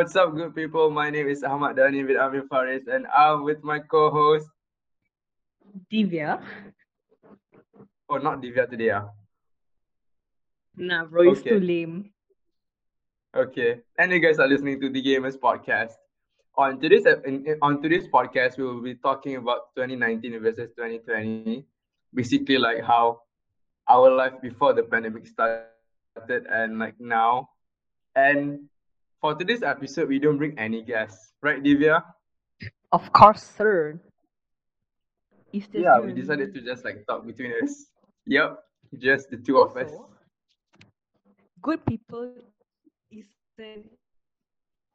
what's up, good people? My name is Ahmad Dhani with Amir Faris, and I'm with my co-host. Divya. Oh, not Divya today, ah. Nah, bro, it's too Okay, lame. okay. And you guys are listening to the Gamers Podcast. On today's ep- in, in- on today's podcast, we will be talking about 2019 versus 2020. Basically, like how our life before the pandemic started and like now. And for today's episode, we don't bring any guests, right, Divya? Of course, sir. It's just Yeah, we decided to just like talk between us. Yep, just the two of us. Good people is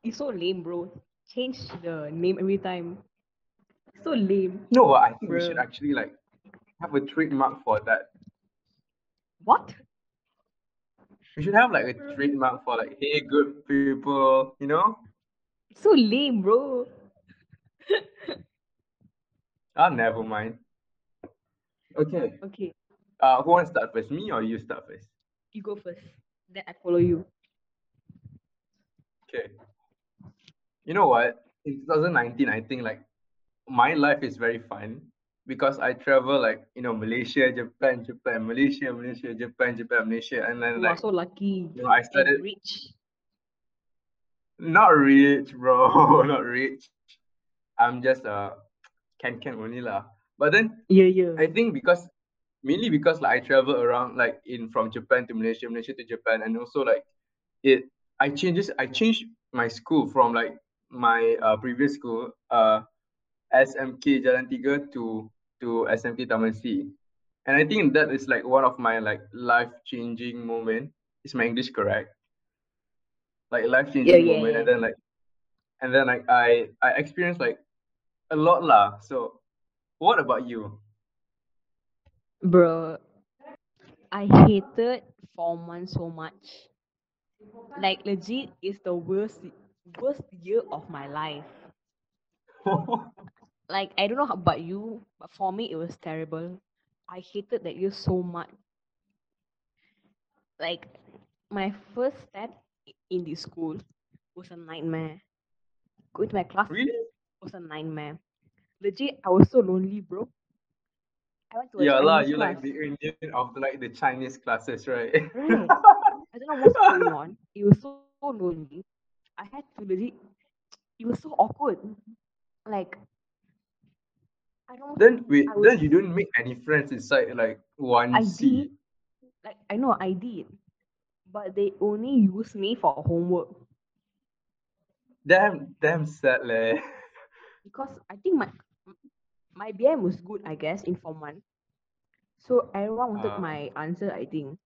it's so lame, bro. Change the name every time. So lame, No, I think we should actually like have a trademark for that. What? We should have like a trademark for like, hey, good people, you know? So lame, bro. Ah, never mind. Okay. Okay, Uh, who wants to start first? Me or you start first? you go first. Then I follow you. Okay. You know what? In 2019, I think like my life is very fun because I travel like, you know, Malaysia, Japan, Japan, Malaysia, Malaysia, Japan, Japan, Malaysia, and then You like, so lucky you know, I started rich. not rich, bro, not rich. I'm just uh can can only lah. But then Yeah, yeah. I think because mainly because like I travel around like in from Japan to Malaysia, Malaysia to Japan, and also like it I changes I changed my school from like my uh, previous school uh SMK Jalan Tiga to to SMK Taman C. And I think that is like one of my like life changing moment. Is my English correct? Like life changing yeah, moment, yeah. and then like and then like I I experienced like a lot lah. So what about you? Bro, I hated form one so much. Like legit is the worst worst year of my life. Like I don't know how about you, but for me it was terrible. I hated that year so much. Like my first step in the school was a nightmare. Going to my class really? was a nightmare. Legit, I was so lonely, bro. I went to a Yeah Chinese you like the Indian of like the Chinese classes, right? right? I don't know what's going on. It was so, so lonely. I had to legit. It was so awkward. Like I don't. Then wait, I then you don't make any friends inside like one I C. did. Like I know I did, but they only use me for homework Damn, damn sad leh. because I think my my BM was good. I guess in form one, so everyone wanted Uh, my answer. I think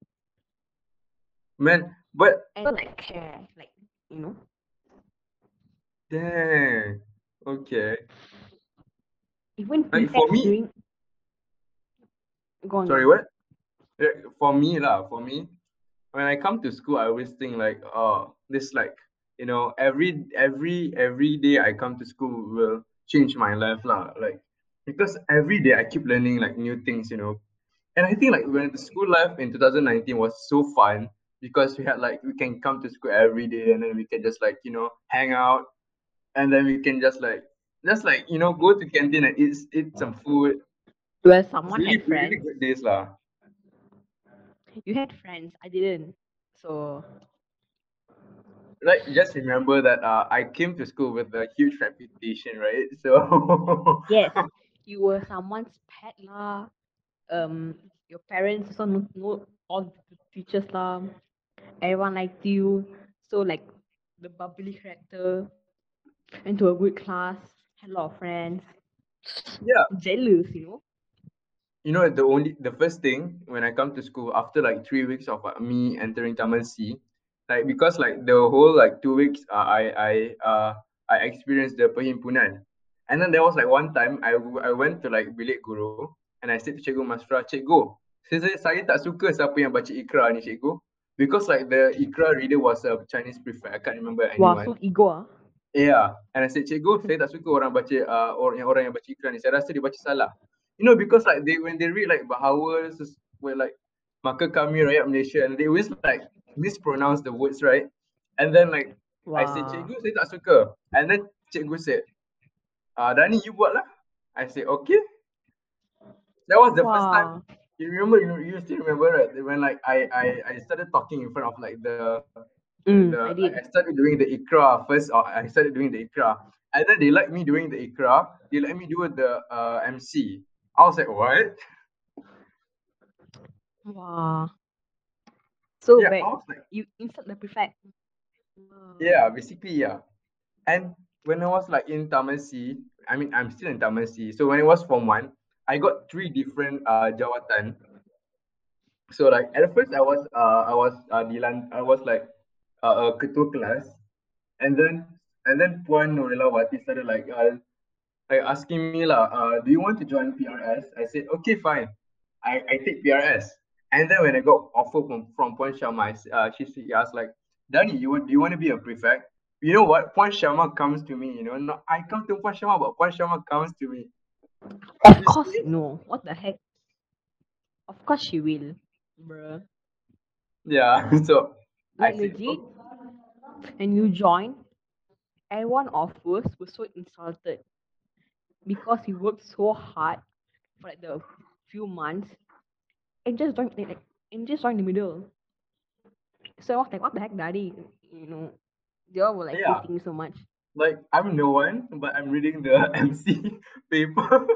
man, but and I don't like care. Like you know. dang, okay. Even Like for me, during go on, sorry, what? For me lah, for me, when I come to school, I always think like, oh, this like, you know, every every every day I come to school will change my life lah. Like because every day I keep learning like new things, you know. And I think like when the school life in 2019 was so fun because we had like we can come to school every day and then we can just like, you know, hang out and then we can just like just like, you know, go to canteen and eat eat some food. Well, someone really had really friends. good days lah. You had friends. I didn't. So Like just remember that uh, I came to school with a huge reputation, right? So yes, you were someone's pet lah. Um, your parents also know, know all the teachers lah. Everyone liked you. So like the bubbly character, into a good class, had a lot of friends. yeah, Jealous, you know. you know the only the first thing when I come to school after like three weeks of uh, me entering Taman C, like because like the whole like two weeks uh, I I uh I experienced the perhimpunan, and then there was like one time I I went to like bilik guru and I said to cikgu Masra, cikgu, saya saya tak suka siapa yang baca ikrar ni cikgu, because like the ikrar reader was a Chinese prefect. I can't remember anyone. so ego ah. Yeah, and I said, cikgu, saya tak suka orang baca uh, orang yang orang yang baca iklan ni. Saya rasa dia baca salah. You know, because like they when they read like bahawa well, like maka kami rakyat Malaysia and they always like mispronounce the words, right? And then like I said, cikgu saya tak suka. And then cikgu said, uh, Dani, you buat lah. I said, okay. That was the first time. You remember, you, you still remember, right? When like I, I, I started talking in front of like the, Mm, the I did. I started doing the ikrar first, or I started doing the ikrar. And then they let me doing the ikrar. They let me do the uh, MC. I was like, what? Wah. So Yeah, bad. I like, You insult the prefect. Wah. yeah, basically, yeah. And when I was like in Tamasi, I mean, I'm still in Tamasi. So when it was Form 1, I got three different uh, jawatan. So like at first I was uh I was uh Dilan I was like uh, a ketua class, and then and then Puan Nurila Wati started like uh like asking me lah, uh, do you want to join PRS? I said okay, fine. I, I take PRS. And then when I got offer from from Puan Sharma, uh, she she asked like, Danny, you want do you want to be a prefect? You know what? Puan Sharma comes to me. You know, not I come to Puan Sharma, but Puan Sharma comes to me. Of course no. What the heck? Of course she will. Bruh. Yeah. So I Like legit, "Oh, when you join, everyone of us was so insulted because we worked so hard for like the few months and just join like, like and just join in the middle. So I was like, what the heck, daddy? You know, they all were like yeah. hating so much. Like I'm no one, but I'm reading the MC paper.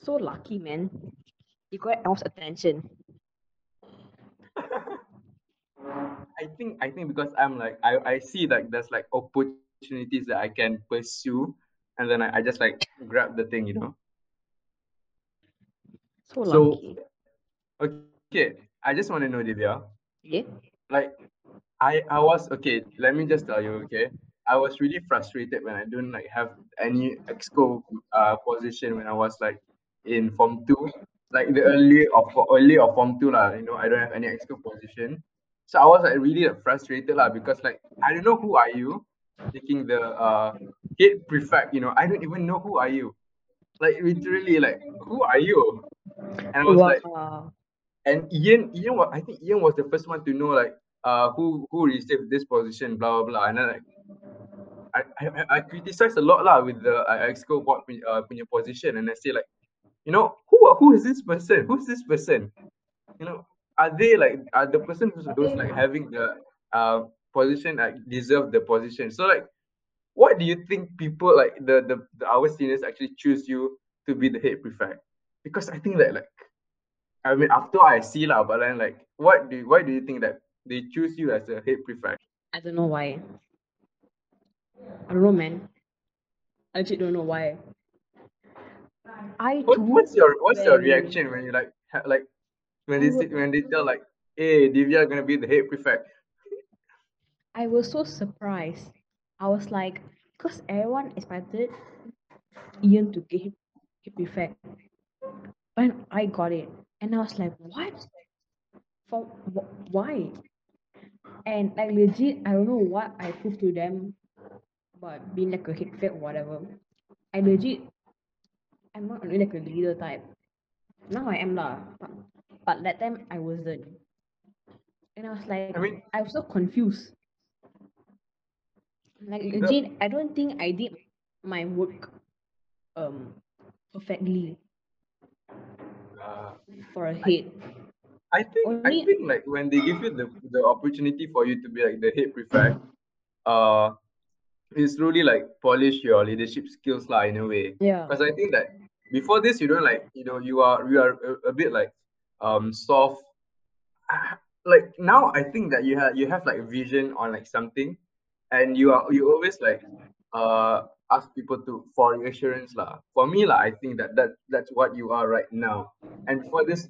So lucky, man. You got everyone's attention. I think I think because I'm like I, I see like there's like opportunities that I can pursue and then I, I just like grab the thing, you know. So So okay, I just want to know Divya, Yeah. like I I was okay, let me just tell you, okay. I was really frustrated when I don't like have any exco uh position when I was like in form two. Like the early of early of form two lah, you know, I don't have any exco position. So I was like really like, frustrated lah because like I don't know who are you taking the uh head prefect, you know, I don't even know who are you. Like literally like who are you? And I was like and Ian Ian was I think Ian was the first one to know like uh who who received this position, blah blah blah. And then like I I, I- criticized a lot lah with the uh, exco board uh, punya position and I say like, you know, who who is this person? Who's this person? You know, are they like are the person who's those like having the uh position like deserve the position? So like what do you think people like the the, the our seniors actually choose you to be the head prefect? Because I think that like I mean after I see lah, but then like what do you, why do you think that they choose you as a head prefect? I don't know why. I don't know, man. I legit don't know why. I What, what's your what's your reaction when you like ha, like when they say, when they tell like, hey, Divya gonna be the head prefect? I was so surprised. I was like, because everyone expected Ian to get him hit prefect. But I got it. And I was like, what? For wh- why? And like legit, I don't know what I proved to them, but being like a head prefect, whatever. I legit, I'm not really like a leader type. Now I am lah, but, but that time I wasn't. And I was like, I mean, I was so confused. Like legit, I don't think I did my work um perfectly uh, for a head. I think I think like when they give you the the opportunity for you to be like the head prefect, uh, it's really like polish your leadership skills lah in a way. yeah. Because I think that before this you don't like you know you are you are a, a bit like um. Ah, Like now I think that you have you have like a vision on like something, and you are you always like uh ask people to for reassurance lah. For me lah, I think that that that's what you are right now. And for this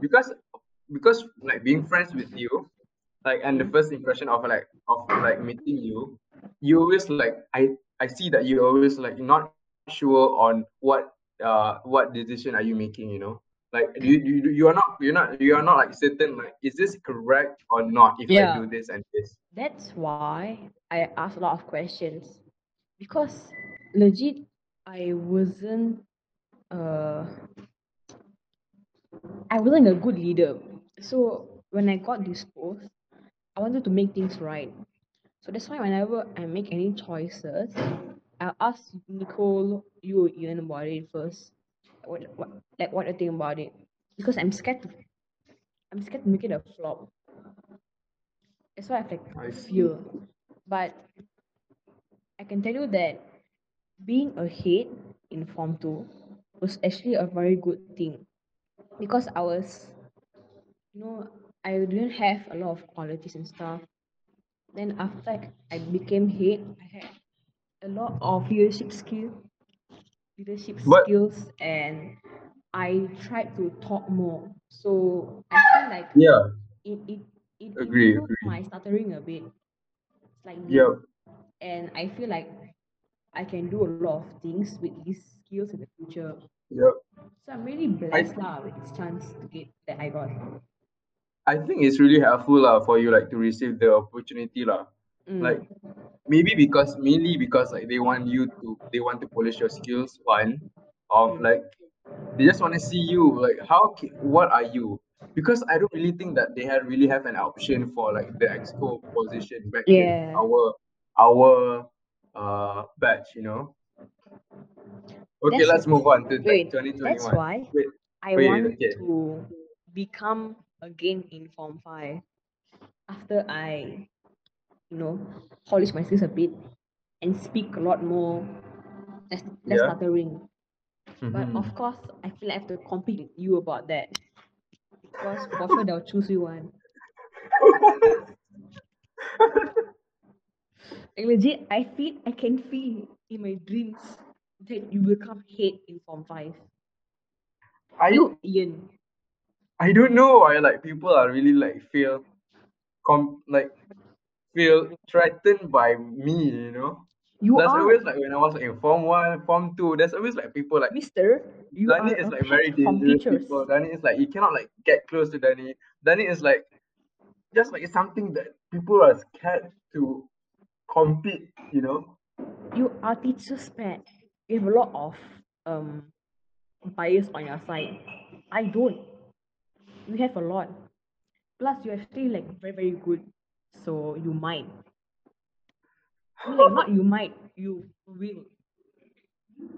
because because like being friends with you like and the first impression of like of like meeting you you always like i i see that you're always like not sure on what uh what decision are you making you know like you you, you are not you're not you are not like certain like is this correct or not if i do this and this That's why I asked a lot of questions. Because legit I wasn't uh I wasn't a good leader. So when I got this post, I wanted to make things right. So that's why whenever I make any choices, I'll ask Nicole, you, Ian about it first. What, what, like what I think about it, because I'm scared to, I'm scared to make it a flop. That's why I have like fear. But I can tell you that being a head in Form 2 was actually a very good thing because I was, you know, I didn't have a lot of qualities and stuff. Then after I, I became head, I had a lot of leadership skill, leadership But- skills, and I tried to talk more. So I feel like Yeah. it it, it Agree, improved agree. my stuttering a bit, slightly. Yeah. And I feel like I can do a lot of things with these skills in the future. Yeah. So I'm really blessed lah with this chance to get that I got. I think it's really helpful lah for you like to receive the opportunity lah. Mm. Like maybe because mainly because like they want you to they want to polish your skills one of Mm. like they just want to see you like how ca- what are you because I don't really think that they had really have an option for like the exco position back in Yeah. our our uh batch you know okay That's- let's move on to Wait, like 2021 that's why wait I Wait, want okay. to become again in Form 5 after I, you know, polish my skills a bit and speak a lot more, less, less Yeah. stuttering. But Mhm. of course, I feel I have to compete with you about that. Because for sure they'll choose you one. Like legit, I feel I can feel in my dreams that you will come head in Form 5. I You, Ian. I don't know why like people are really like feel com like feel threatened by me, you know. You That's are always like when I was in form one, form two, there's always like people like Mister. You are is like very dangerous people. Dani is like you cannot like get close to Danny. Danny is like just like it's something that people are scared to compete, you know. You are teacher's pet. You have a lot of um bias on your side. I don't. You have a lot. Plus, you are still like very very good. So you might. Like not you might. You will.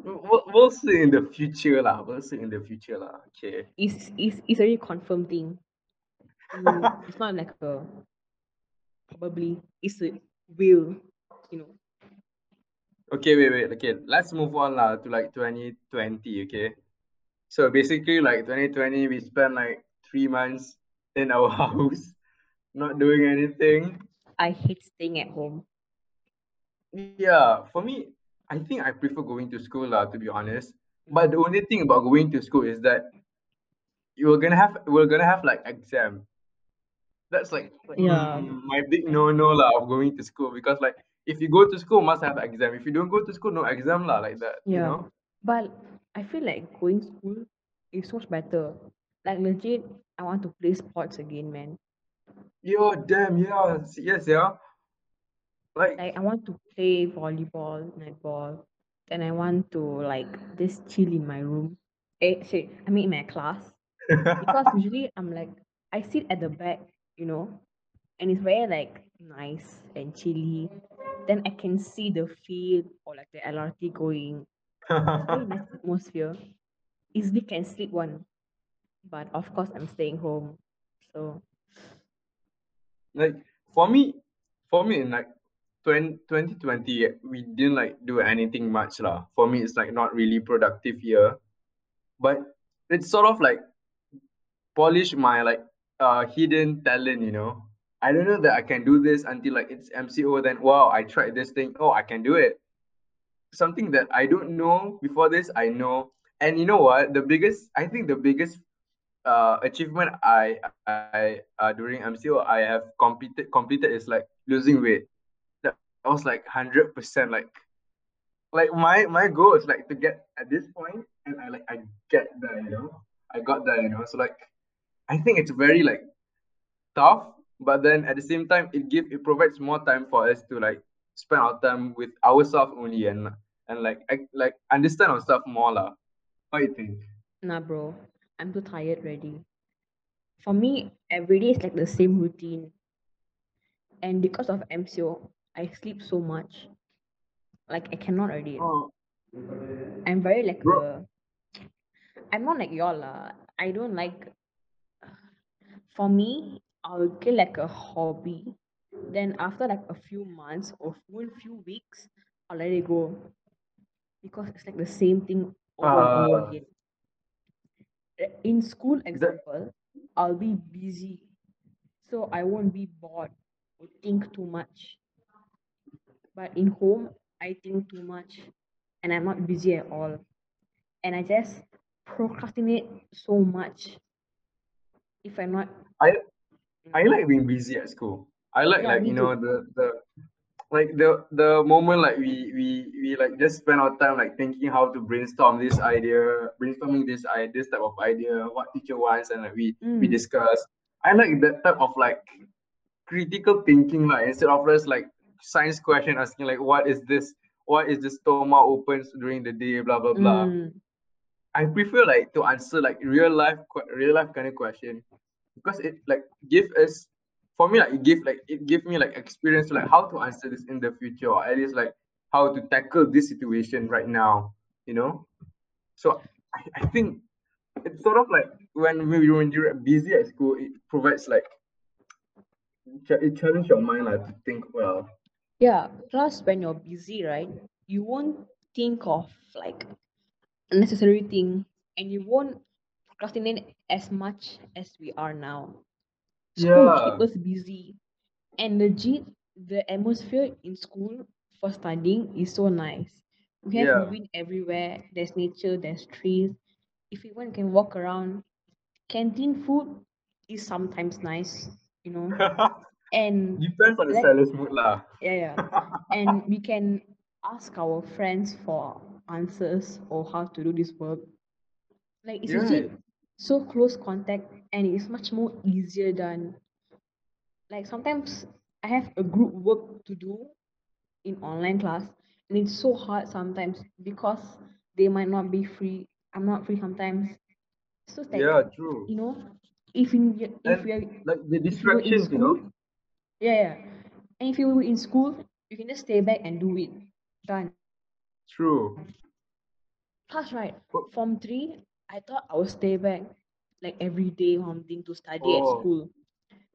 We'll, we'll see in the future lah. We'll see in the future lah. Okay. It's it's it's already confirmed thing. You, it's not like a probably. It's a will. You know. Okay, wait, wait. Okay, let's move on lah to like 2020. Okay, so basically like 2020, we spent like three months in our house, not doing anything. I hate staying at home. Yeah, for me, I think I prefer going to school lah, to be honest. But the only thing about going to school is that you're gonna have we're gonna have like exam. That's like Yeah. mm, my big no no lah of going to school because like if you go to school must have exam. If you don't go to school, no exam lah like that. You Yeah. know. But I feel like going school is so much better. Like legit, I want to play sports again, man. Yo, damn, yeah, s- yes, yeah. Like, Like I want to play volleyball, netball. Then I want to like just chill in my room. Eh, shit, I mean in my class. Because usually I'm like I sit at the back, you know, and it's very like nice and chilly. Then I can see the field or like the LRT going. It's very nice atmosphere. Easily can sleep one. But of course I'm staying home. So like for me, for me in like 20, 2020, we didn't like do anything much lah. For me, it's like not really productive year, but it's sort of like polish my like uh hidden talent, you know. I don't know that I can do this until like it's MCO. Then wow, I tried this thing. Oh, I can do it. Something that I don't know before this, I know. And you know what? The biggest, I think the biggest uh achievement I I uh during MCO I have completed completed is like losing weight. That I was like hundred percent like like my my goal is like to get at this point and I like I get there, you know. I got there, you know. So like I think it's very like tough, but then at the same time it give it provides more time for us to like spend our time with ourselves only and and like act, like understand ourselves more lah. What do you think? nah bro, I'm too tired already. For me, every day is like the same routine. and because of MCO, I sleep so much. Like I cannot already. Oh, I'm very like a. I'm not like y'all lah. I don't like. For me, I'll get like a hobby. Then after like a few months or one few weeks, I'll let it go. Because it's like the same thing over and over Ah. again. In school, example, I'll be busy, so I won't be bored or think too much. But in home, I think too much, and I'm not busy at all. And I just procrastinate so much if I'm not. I I Mm. like being busy at school. I like Yeah, like you know the the like the the moment like we we we like just spend our time like thinking how to brainstorm this idea, brainstorming this i this type of idea, what teacher wants, and like we we Mm. discuss. I like that type of like critical thinking like instead of just like science question asking like what is this what is the stoma opens during the day blah blah blah Mm. i prefer like to answer like real life real life kind of question because it like give us for me like it gave like it gave me like experience like how to answer this in the future or at least like how to tackle this situation right now you know so i, I think it's sort of like when we when you're busy at school it provides like it challenges your mind like to think well Yeah. Plus, when you're busy, right, you won't think of like unnecessary thing, and you won't procrastinate as much as we are now. School keep us busy, and legit, the atmosphere in school for studying is so nice. We have yeah wind everywhere. There's nature. There's trees. If you want, you can walk around. Canteen food is sometimes nice, you know, and depends on the seller's mood lah yeah yeah and we can ask our friends for answers or how to do this work like it's legit right so close contact and it's much more easier than like sometimes i have a group work to do in online class and it's so hard sometimes because they might not be free. I'm not free sometimes. So like yeah true. you know if in if and are like the distractions you know? yeah yeah. And if you were in school you can just stay back and do it. Done. True. Plus right But- form three i thought i would stay back like every day wanting to study at oh. school.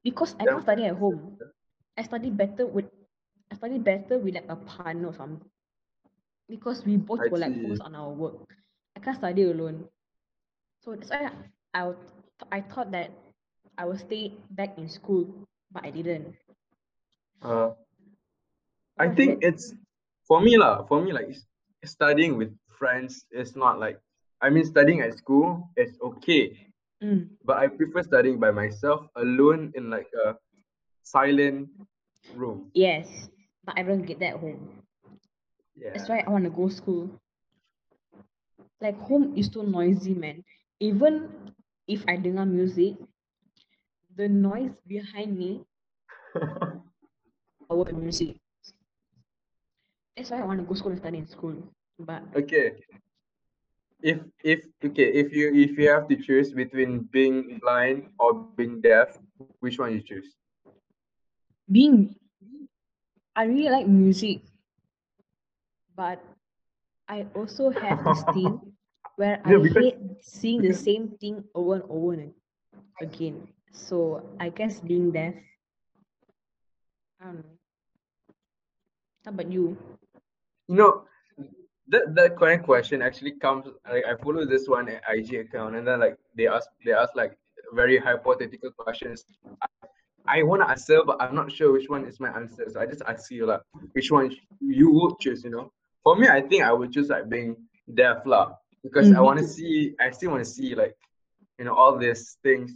Because i can't study at home. I study better with i study better with like a partner or something because we both I were like focused on our work. I can't study alone. So that's why i would, i thought that i would stay back in school but i didn't. Uh I think it's for me lah. For me, like studying with friends is not like I mean studying at school is okay, Mm. but I prefer studying by myself alone in like a silent room. yes but i don't get that at home Yeah. That's why I want to go school. Like home is too noisy, man. Even if I dengar music, the noise behind me the music. That's why I want to go school and study in school. But okay. If if okay, if you if you have to choose between being blind or being deaf, which one you choose? being, I really like music, but I also have this thing where I No, because- hate seeing the because- same thing over and over and again. So I guess being deaf. I don't know. How about you? you know kind of question actually comes like I follow this one IG account and then like they ask they ask like very hypothetical questions. I, I want to answer but I'm not sure which one is my answer. So I just ask you like which one you would choose, you know. For me I think I would choose like being deaf lah because Mm, I want to see I still want to see like you know all these things.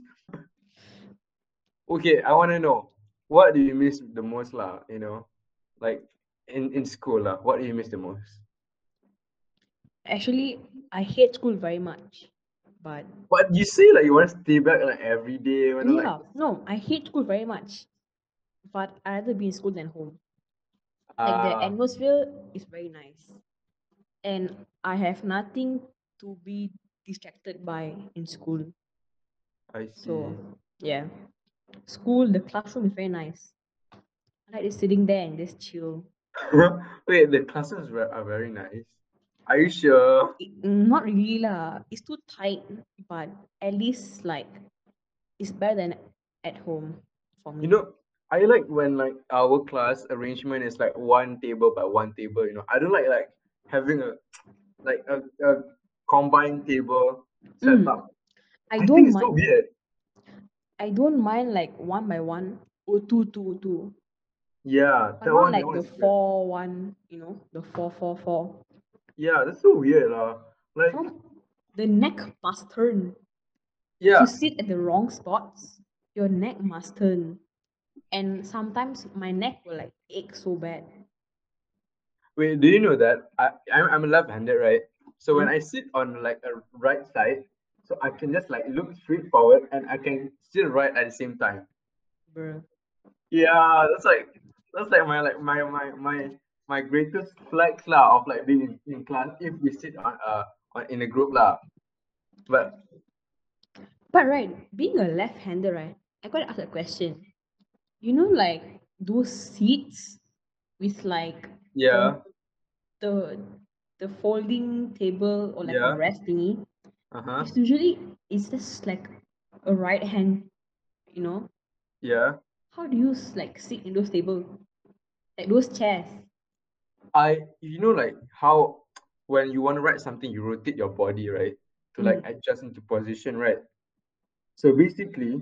Okay, I want to know what do you miss the most lah, you know? Like in in school lah, what do you miss the most? Actually, I hate school very much. But But you say like you want to stay back like every day, you know, yeah, like no, I hate school very much. But I rather be in school than home. Like the ah, atmosphere is very nice. And I have nothing to be distracted by in school. I see. So yeah. School, the classroom is very nice. I like just sitting there and just chill. Wait, the classes were- are very nice. Are you sure? Not really lah. It's too tight, but at least like it's better than at home for me. You know, I like when like our class arrangement is like one table by one table. You know, I don't like like having a like a, a combined table set Mm, up. I I don't think it's so mind. weird. I don't mind like one by one or two two two, Yeah, but that not one, like the weird. four one. You know, the four four four. Yeah, that's so weird, lah. Like, the neck must turn. Yeah, you sit at the wrong spots, your neck must turn. And sometimes my neck will like ache so bad. wait, do you know that I I'm, I'm left-handed, right? So when Hmm? I sit on like a right side, so I can just like look straight forward and I can still write at the same time. Bruh. Yeah, that's like that's like my like my my my my greatest flex lah of like being in, in class if we sit on uh on in a group lah. But But right, being a left-hander, right, I gotta ask a question. You know, like those seats with like yeah, the the folding table or like yeah, a rest thingy. uh-huh, It's usually it's just like a right hand, you know. yeah. How do you like sit in those tables? Like those chairs. I you know like how when you want to write something you rotate your body, right? To like Mm. adjust into position, right? So basically,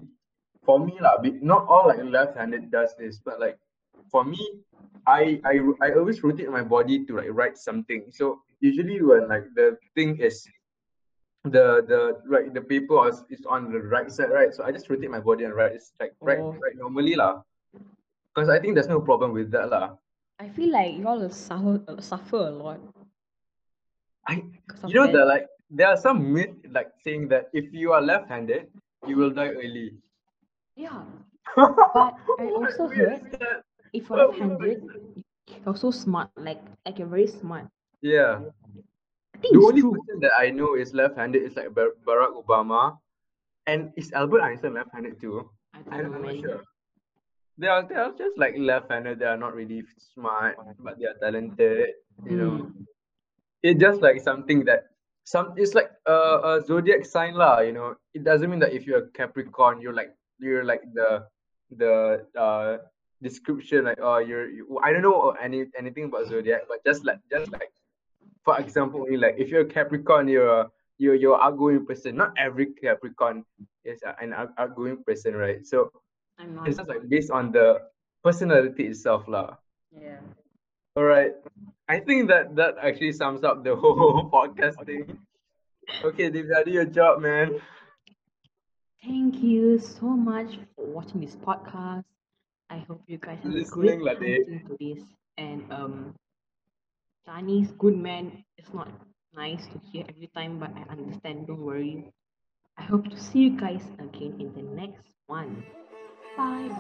for me be- not all like left-handed does this, but like for me, I I I always rotate my body to like write something. So usually when like the thing is the the like the paper is, is on the right side, right? So I just rotate my body and write. It's like write Oh, write normally lah. Because I think there's no problem with that lah. I feel like you all will suffer suffer a lot I you know that. the like there are some myth like saying that if you are left-handed, you will die early. Yeah, but I also heard if you're left-handed, you're so smart. Like like you're very smart. Yeah. The only true. person that I know is left-handed is like Bar- Barack Obama, and is Albert Einstein left-handed too? I I don't know, I'm not sure. They are they are just like left-handed. They are not really smart, but they are talented. You know, Mm. it's just like something that some it's like a, a zodiac sign lah. You know, it doesn't mean that if you're a Capricorn, you're like you're like the the uh description like oh you're you, I don't know any anything about zodiac, but just like just like for example, like if you're a Capricorn, you're a, you're you're outgoing person. Not every Capricorn is an outgoing person, right? So I'm not. it's just like based on the personality itself, lah. Yeah. All right. I think that that actually sums up the whole podcast thing. Okay, Divya, do your job, man. Thank you so much for watching this podcast. I hope you guys have a great Listening lah, time to this. And um, Chinese good man is not nice to hear every time, but I understand. Don't worry. I hope to see you guys again in the next one. Bye.